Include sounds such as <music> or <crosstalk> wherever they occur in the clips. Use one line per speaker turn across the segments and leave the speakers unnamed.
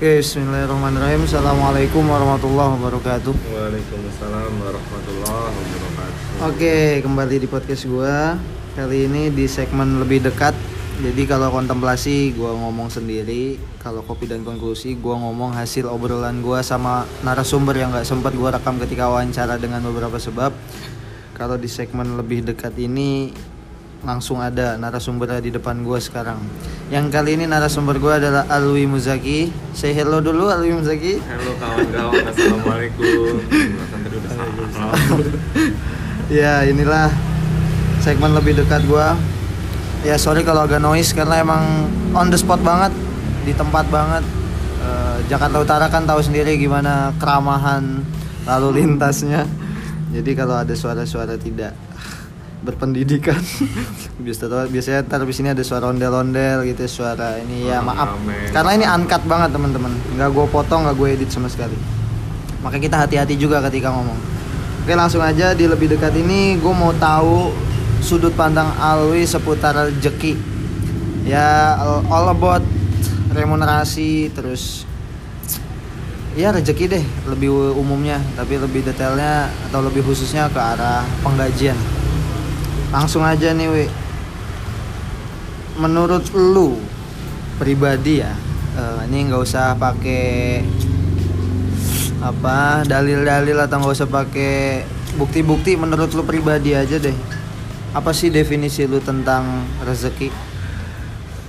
Oke, bismillahirrahmanirrahim. Assalamualaikum warahmatullahi wabarakatuh.
Waalaikumsalam warahmatullahi wabarakatuh.
Oke, kembali di podcast gua. Kali ini di segmen lebih dekat. Jadi kalau kontemplasi gua ngomong sendiri, kalau kopi dan konklusi gua ngomong hasil obrolan gua sama narasumber yang nggak sempat gua rekam ketika wawancara dengan beberapa sebab. Kalau di segmen lebih dekat ini langsung ada narasumbernya di depan gua sekarang. Yang kali ini narasumber gua adalah Alwi Muzaki. Say hello dulu Alwi Muzaki.
Halo kawan-kawan, assalamualaikum. <laughs>
Ya inilah segmen lebih dekat gua. Ya sorry kalau agak noise karena emang on the spot banget di tempat banget. Eh, Jakarta Utara kan tahu sendiri gimana keramahan lalu lintasnya. Jadi kalau ada suara-suara tidak berpendidikan. <laughs> Biasa biasanya ntar di sini ada suara ondel-ondel gitu suara ini ya maaf.
Rame-rame.
karena ini uncut banget teman-teman. Nggak gue potong nggak gue edit sama sekali. Makanya kita hati-hati juga ketika ngomong. Oke langsung aja di lebih dekat ini gue mau tahu sudut pandang Alwi seputar rezeki ya all- all about remunerasi terus ya rezeki deh lebih umumnya tapi lebih detailnya atau lebih khususnya ke arah penggajian langsung aja nih Wi. Menurut lu pribadi ya eh, ini nggak usah pakai apa dalil-dalil atau nggak usah pakai bukti-bukti menurut lu pribadi aja deh. Apa sih definisi lu tentang rezeki?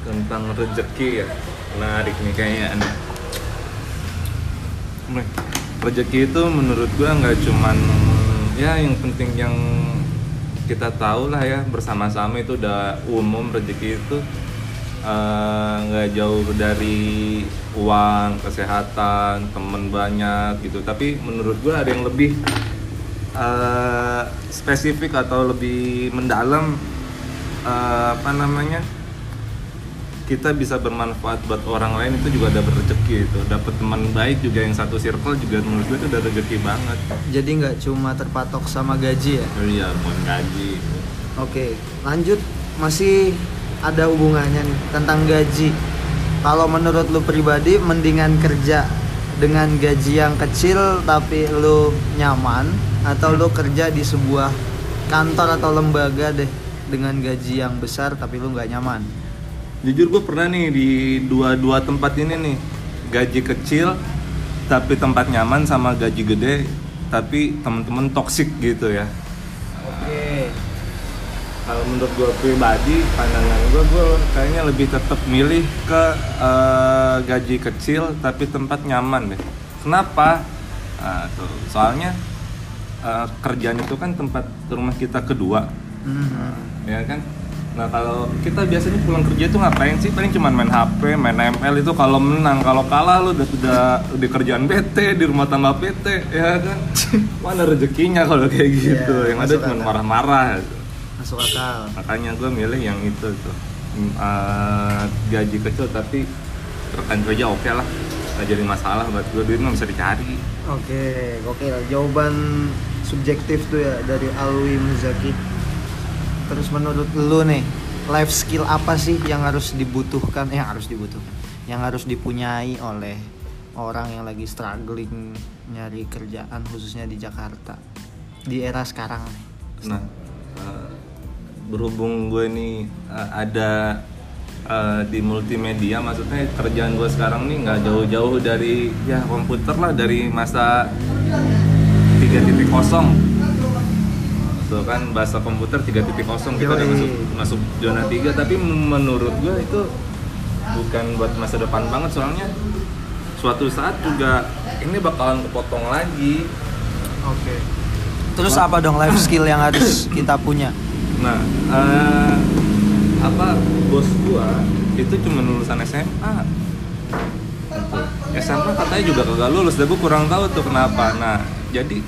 Tentang rezeki ya, menarik nih kayaknya. Rezeki itu menurut gua nggak cuman ya yang penting yang kita tahu lah ya bersama-sama itu udah umum rezeki itu eh, nggak jauh dari uang, kesehatan, temen banyak gitu. Tapi menurut gua ada yang lebih eh, spesifik atau lebih mendalam eh, apa namanya kita bisa bermanfaat buat orang lain itu juga ada rezeki itu. Dapat teman baik juga yang satu circle juga menurut gue itu udah rezeki banget.
Jadi nggak cuma terpatok sama gaji ya?
Iya buat gaji.
Oke, lanjut. Masih ada hubungannya nih tentang gaji. Kalau menurut lu pribadi mendingan kerja dengan gaji yang kecil tapi lu nyaman atau lu kerja di sebuah kantor atau lembaga deh dengan gaji yang besar tapi lu nggak nyaman.
Jujur gue pernah nih di dua-dua tempat ini nih. Gaji kecil tapi tempat nyaman sama gaji gede tapi temen-temen toksik gitu ya.
Oke.
kalau menurut gue pribadi pandangan gue gue kayaknya lebih tetap milih ke eh, gaji kecil tapi tempat nyaman deh. Kenapa? Nah, tuh, soalnya eh, kerjaan itu kan tempat rumah kita kedua.
Mhm.
ya kan nah kalau kita biasanya pulang kerja itu ngapain sih? Paling cuma main HP main ML itu kalau menang. Kalau kalah lu udah udah di kerjaan PT di rumah tangga PT ya kan? <laughs> Mana rezekinya kalau kayak gitu?
Iya,
yang ada cuma marah-marah.
Masuk akal.
makanya gue milih yang itu tuh. Eh, gaji kecil tapi rekan kerja oke lah. Nggak jadi masalah buat gue duit mah bisa dicari.
Oke, gokil. Jawaban subjektif tuh ya dari Alwi Muzaki. Terus menurut lu nih, life skill apa sih yang harus dibutuhkan? Eh, yang harus dibutuhkan, yang harus dipunyai oleh orang yang lagi struggling nyari kerjaan khususnya di Jakarta di era sekarang nih.
Nah, eh, berhubung gue nih eh, ada eh, di multimedia, maksudnya kerjaan gue sekarang nih nggak jauh-jauh dari ya komputer lah dari masa 3.0 Tuh kan bahasa komputer 3.0 kita udah masuk masuk zona 3 tapi menurut gue itu bukan buat masa depan banget soalnya suatu saat juga ini bakalan kepotong lagi
Oke. Terus apa dong life skill yang harus kita punya?
Nah, eh, apa bos gua itu cuma lulusan SMA. Gitu. SMA katanya juga kagak lulus, dan gua kurang tahu tuh kenapa. Nah, jadi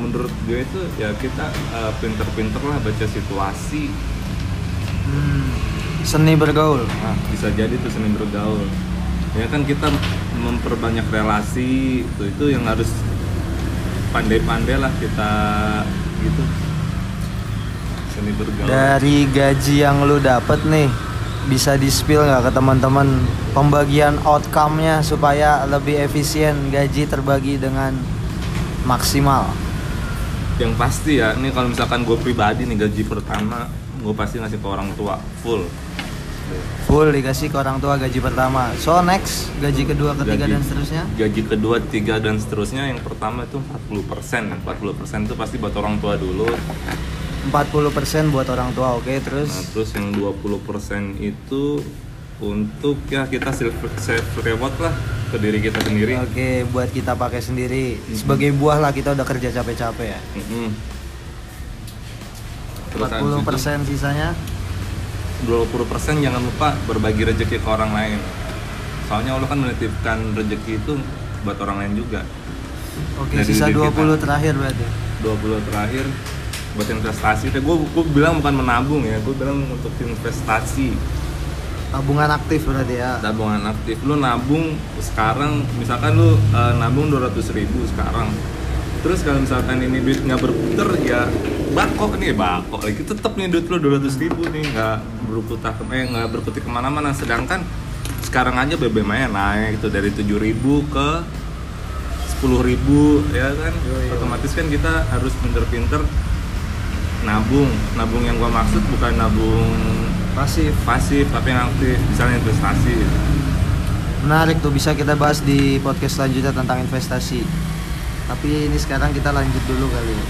menurut gue itu ya kita eh, pinter-pinter lah baca situasi.
Hmm, seni bergaul.
Nah, bisa jadi tuh seni bergaul. Ya kan kita memperbanyak relasi, itu itu yang harus pandai-pandai lah kita gitu. Seni bergaul.
Dari gaji yang lu dapet nih, bisa di spill nggak ke teman-teman pembagian outcome-nya supaya lebih efisien gaji terbagi dengan maksimal.
Yang pasti ya ini kalau misalkan gue pribadi nih gaji pertama gue pasti ngasih ke orang tua full
Full dikasih ke orang tua gaji pertama. So next gaji kedua, ketiga
Gaji-
dan seterusnya.
gaji kedua tiga dan seterusnya yang pertama itu 40 persen 40 persen itu pasti buat orang tua dulu
40% buat orang tua, oke. Terus
nah terus yang 20 persen itu untuk ya kita self self reward lah ke diri kita sendiri.
Oke, buat kita pakai sendiri. Sebagai buah lah kita udah kerja capek-capek ya.
Terus habis
40%
itu,
sisanya?
20% jangan lupa berbagi rezeki ke orang lain. Soalnya Allah kan menitipkan rezeki itu buat orang lain juga.
Oke,
Dari
sisa
diri
20
kita.
terakhir berarti.
20 terakhir buat investasi. Gue gue bilang bukan menabung ya gue bilang untuk investasi
Tabungan aktif berarti ya.
tabungan aktif. Lu nabung sekarang misalkan lu eh, nabung 200 ribu sekarang. Terus kalau misalkan ini duit nggak berputar ya bako nih bako lagi. Tetap nih duit lu 200 ribu nih nggak berputar eh nggak berkutik ke mana-mana. Sedangkan sekarang aja BBM nya naik itu dari 7 ribu ke 10 ribu ya kan?
Yoi.
otomatis kan kita harus pinter-pinter nabung. Nabung yang gua maksud bukan nabung
Pasif.
pasif tapi yang aktif misalnya investasi
Menarik tuh bisa kita bahas di podcast selanjutnya tentang investasi. Tapi ini sekarang kita lanjut dulu kali ya.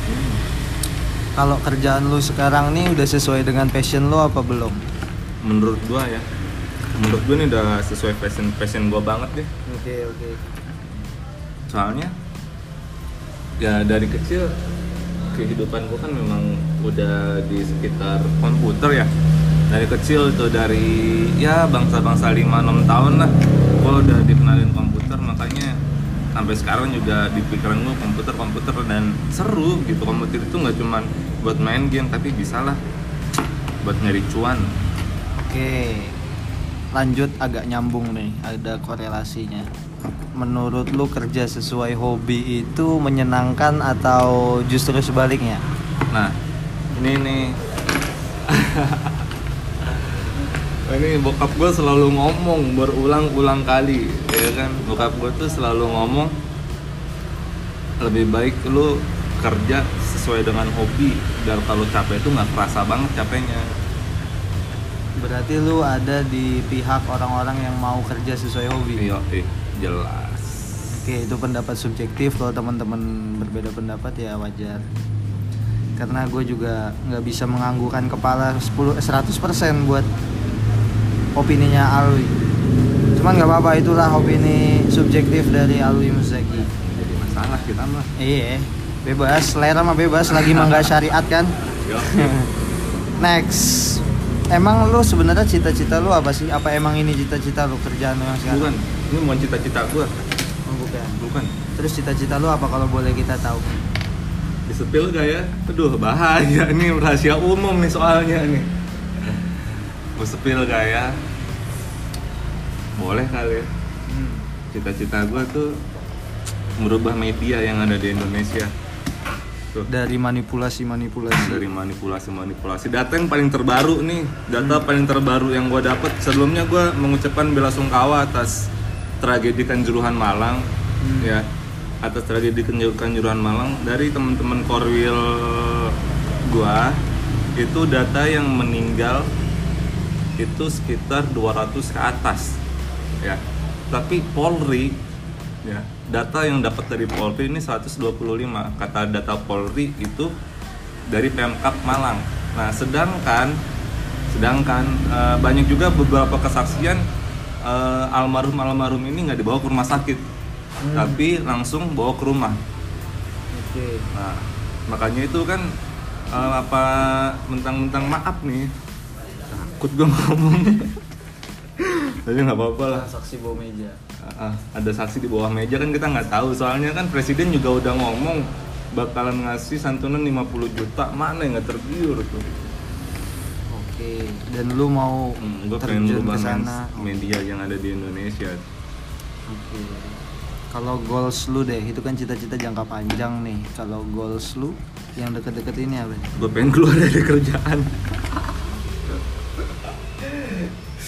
Kalau kerjaan lu sekarang nih udah sesuai dengan passion lu apa belum?
menurut gua ya menurut gua ini udah sesuai passion passion gua banget deh
Oke, oke.
soalnya ya dari kecil kehidupan gua kan memang udah di sekitar komputer ya dari kecil tuh dari ya bangsa-bangsa 5-6 tahun lah gua udah dikenalin komputer makanya sampai sekarang juga di pikiran gua komputer komputer dan seru gitu komputer itu nggak cuman buat main game tapi bisa lah buat nyari cuan
Oke. Lanjut agak nyambung nih, ada korelasinya. Menurut lu kerja sesuai hobi itu menyenangkan atau justru sebaliknya?
Nah, ini nih. <laughs> ini bokap gue selalu ngomong berulang-ulang kali, ya kan? Bokap gue tuh selalu ngomong lebih baik lu kerja sesuai dengan hobi biar kalau capek itu nggak kerasa banget capeknya.
Berarti lu ada di pihak orang-orang yang mau kerja sesuai hobi.
Iya, eh, jelas.
Oke, itu pendapat subjektif. Kalau teman-teman berbeda pendapat ya wajar. Karena gue juga nggak bisa menganggukkan kepala 10 eh, 100% buat opininya Alwi. Cuman nggak apa-apa itulah opini subjektif dari Alwi Muzaki.
Jadi masalah kita mah.
Iya, bebas, selera mah bebas lagi mah nggak <laughs> syariat kan. <laughs> Next. Emang lu sebenarnya cita-cita lu apa sih? Apa emang ini cita-cita lu kerjaan lu yang sekarang?
Bukan, ini bukan cita-cita gue.
Oh, bukan.
Bukan.
Terus cita-cita lu apa kalau boleh kita tahu?
Disepil gak ya? Aduh bahaya ini rahasia umum nih soalnya nih Gue sepil ya? Boleh kali. Ya
Hmm.
Cita-cita gue tuh merubah media yang ada di Indonesia. Tuh,
Dari manipulasi-manipulasi.
dari manipulasi-manipulasi data yang paling terbaru nih. Data paling terbaru yang gue dapat sebelumnya gue mengucapkan bela sungkawa atas tragedi kanjuruhan Malang
Hmm.
ya. Atas tragedi Kanju- kanjuruhan Malang. Dari teman-teman korwil gua itu data yang meninggal itu sekitar 200 ke atas ya tapi Polri ya data yang dapat dari Polri ini 125 kata data Polri itu dari Pemkap Malang nah sedangkan sedangkan eh, banyak juga beberapa kesaksian eh, almarhum almarhum ini nggak dibawa ke rumah sakit
Hmm.
tapi langsung bawa ke rumah
Oke.
nah makanya itu kan eh, apa mentang-mentang maaf nih takut gue ngomong <laughs> tapi nggak apa-apa lah
Saksi bawa meja.
Ah, ada saksi di bawah meja kan kita nggak tahu soalnya kan presiden juga udah ngomong bakalan ngasih santunan 50 juta mana yang nggak tergiur tuh
Oke. Dan lu mau
hmm, gue pengen
terjun
merubah
ke sana?
media yang ada di Indonesia
Oke. Kalau goals lu deh, itu kan cita-cita jangka panjang nih. Kalau goals lu yang deket-deket ini apa?
gue pengen keluar dari kerjaan <laughs>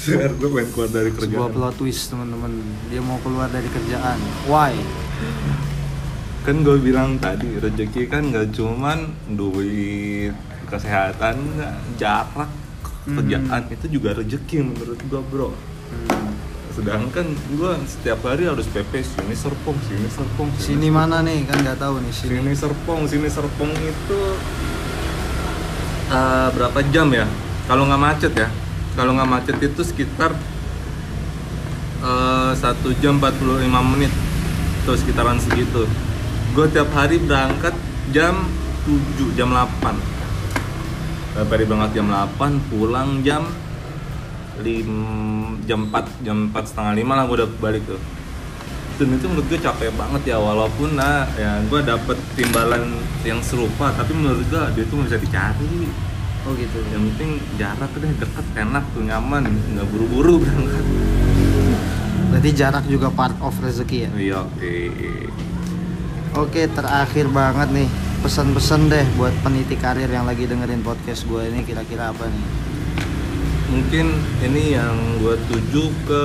Biar gue pengen keluar dari
sebuah
kerjaan.
plot twist teman-teman. Dia mau keluar dari kerjaan. Why?
Kan gue bilang tadi rezeki kan nggak cuman duit, kesehatan, jarak. Kerjaan itu juga rezeki menurut gue bro.
Hmm.
Sedangkan gue setiap hari harus PP sini serpong, sini serpong,
sini mana nih? Kan nggak tahu nih sini.
Sini serpong sini serpong itu eh, berapa jam ya? Kalau nggak macet ya kalau nggak macet itu sekitar eh, satu jam 45 menit tuh sekitaran segitu. Gue tiap hari berangkat jam 7 jam 8 tiap hari berangkat jam 8 pulang jam lim, jam 4 jam 4 setengah 5 lah gue udah balik tuh. Dan itu menurut gue capek banget ya walaupun nah ya gue dapet timbalan yang serupa tapi menurut gue dia nggak bisa dicari
oh gitu.
Yang penting jarak deh deket enak tuh nyaman. Nggak buru-buru berangkat.
Berarti jarak juga part of rezeki ya?
Iya oke.
Oke, terakhir banget nih. Pesan-pesan deh buat peniti karir yang lagi dengerin podcast gue ini kira-kira apa nih?
mungkin ini yang gue tuju ke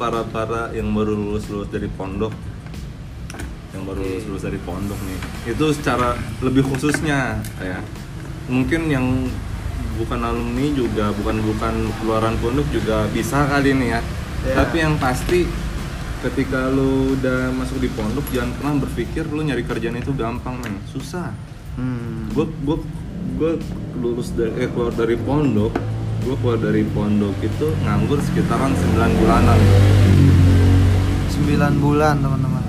para para yang baru lulus lulus dari pondok. Yang baru lulus lulus dari pondok nih. Itu secara lebih khususnya ya mungkin yang bukan alumni juga bukan bukan keluaran pondok juga bisa kali ini ya
Ya.
tapi yang pasti ketika lu udah masuk di pondok jangan pernah berpikir lu nyari kerjaan itu gampang men susah
Hmm.
gue gue gue lulus dari eh, keluar dari pondok gue keluar dari pondok itu nganggur sekitaran 9 bulanan
9 bulan teman-teman.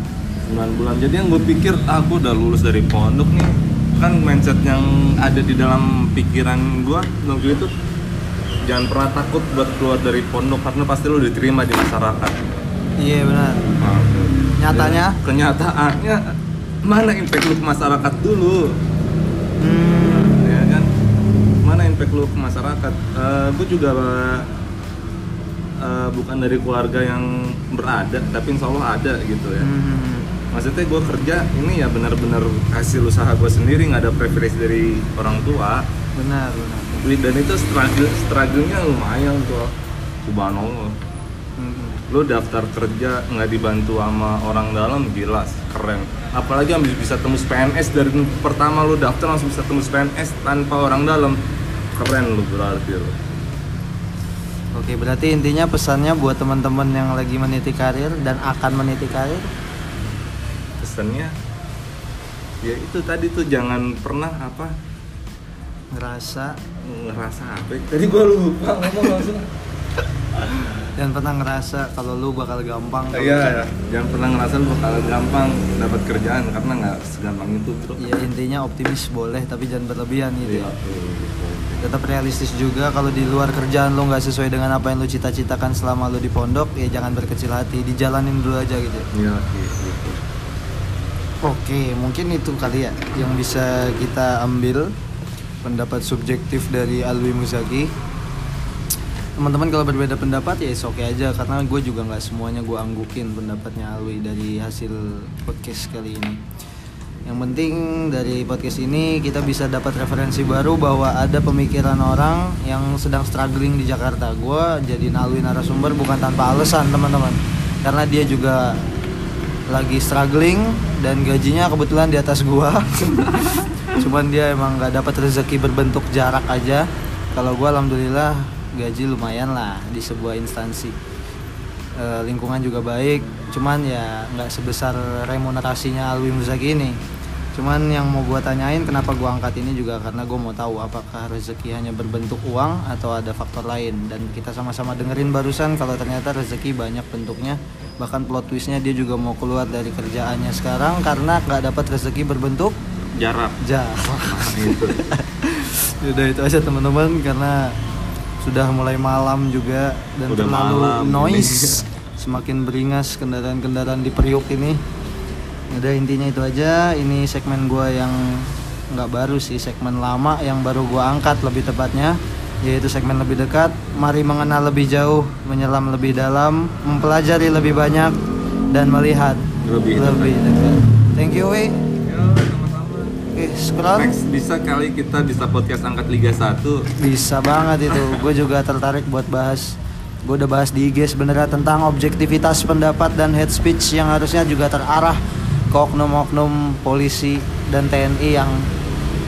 9 bulan jadi yang gue pikir ah gue udah lulus dari pondok nih kan mindset yang ada di dalam pikiran gue waktu itu jangan pernah takut buat keluar dari pondok karena pasti lo diterima di masyarakat
Iya benar.
Nah,
Nyatanya?
dan kenyataannya mana impact lu ke masyarakat dulu
Hmm.
ya kan mana impact lu ke masyarakat gue juga eh, bukan dari keluarga yang berada tapi insya Allah ada gitu ya
Hmm.
Maksudnya gue kerja ini ya benar-benar hasil usaha gue sendiri nggak ada preferensi dari orang tua.
Benar, benar.
dan itu struggle struggle-nya lumayan tuh subhanallah.
Hmm.
lu daftar kerja nggak dibantu sama orang dalam gila keren. Apalagi yang bisa tembus PNS dari pertama lu daftar langsung bisa tembus PNS tanpa orang dalam. Keren lu berarti lu.
Oke, berarti intinya pesannya buat teman-teman yang lagi meniti karir dan akan meniti karir
pesannya ya itu tadi tuh jangan pernah apa
ngerasa
ngerasa apa ya? tadi gua lupa ngomong langsung <laughs>
dan pernah ngerasa kalau lu bakal gampang
iya ya. jangan pernah ngerasa lu bakal gampang dapat kerjaan karena nggak segampang itu bro
ya intinya optimis boleh tapi jangan berlebihan gitu
Iya,
ya.
gitu.
tetap realistis juga kalau di luar kerjaan lo nggak sesuai dengan apa yang lo cita-citakan selama lo di pondok ya jangan berkecil hati dijalanin dulu aja gitu
iya gitu
oke mungkin itu kali ya yang bisa kita ambil pendapat subjektif dari Alwi Muzaki. Teman-teman kalau berbeda pendapat ya oke aja karena gue juga nggak semuanya gue anggukin pendapatnya Alwi dari hasil podcast kali ini. Yang penting dari podcast ini kita bisa dapat referensi baru bahwa ada pemikiran orang yang sedang struggling di Jakarta. Gue jadi Alwi narasumber bukan tanpa alasan teman-teman. Karena dia juga lagi struggling dan gajinya kebetulan di atas gua. <laughs> Cuman dia emang nggak dapat rezeki berbentuk jarak aja. Kalau gua alhamdulillah gaji lumayan lah di sebuah instansi. Eh, lingkungan juga baik. Cuman ya nggak sebesar remunerasinya Alwi Muzaki ini. Cuman yang mau gua tanyain kenapa gua angkat ini juga karena gua mau tahu apakah rezeki hanya berbentuk uang atau ada faktor lain. Dan kita sama-sama dengerin barusan kalau ternyata rezeki banyak bentuknya bahkan plot twistnya dia juga mau keluar dari kerjaannya sekarang karena nggak dapat rezeki berbentuk
jarak
jarak
itu <laughs>
Udah itu aja teman-teman karena sudah mulai malam juga dan
Udah
terlalu
malam
noise. Semakin beringas kendaraan-kendaraan di Priuk ini. Udah intinya itu aja. Ini segmen gua yang nggak baru sih, segmen lama yang baru gua angkat lebih tepatnya yaitu segmen lebih dekat. Mari mengenal lebih jauh, menyelam lebih dalam, mempelajari lebih banyak dan melihat
Lebih
lebih dekat. Thank you, Wi. Oke, scroll.
next bisa kali kita bisa podcast angkat Liga 1
Bisa banget itu. Gue juga tertarik buat bahas gue udah bahas di IG sebenarnya tentang objektivitas pendapat dan hate speech yang harusnya juga terarah ke oknum-oknum polisi dan TNI yang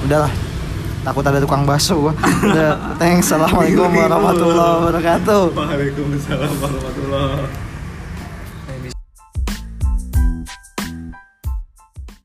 udahlah takut ada tukang bakso gua. Thanks. Assalamualaikum warahmatullahi wabarakatuh.
Waalaikumsalam warahmatullahi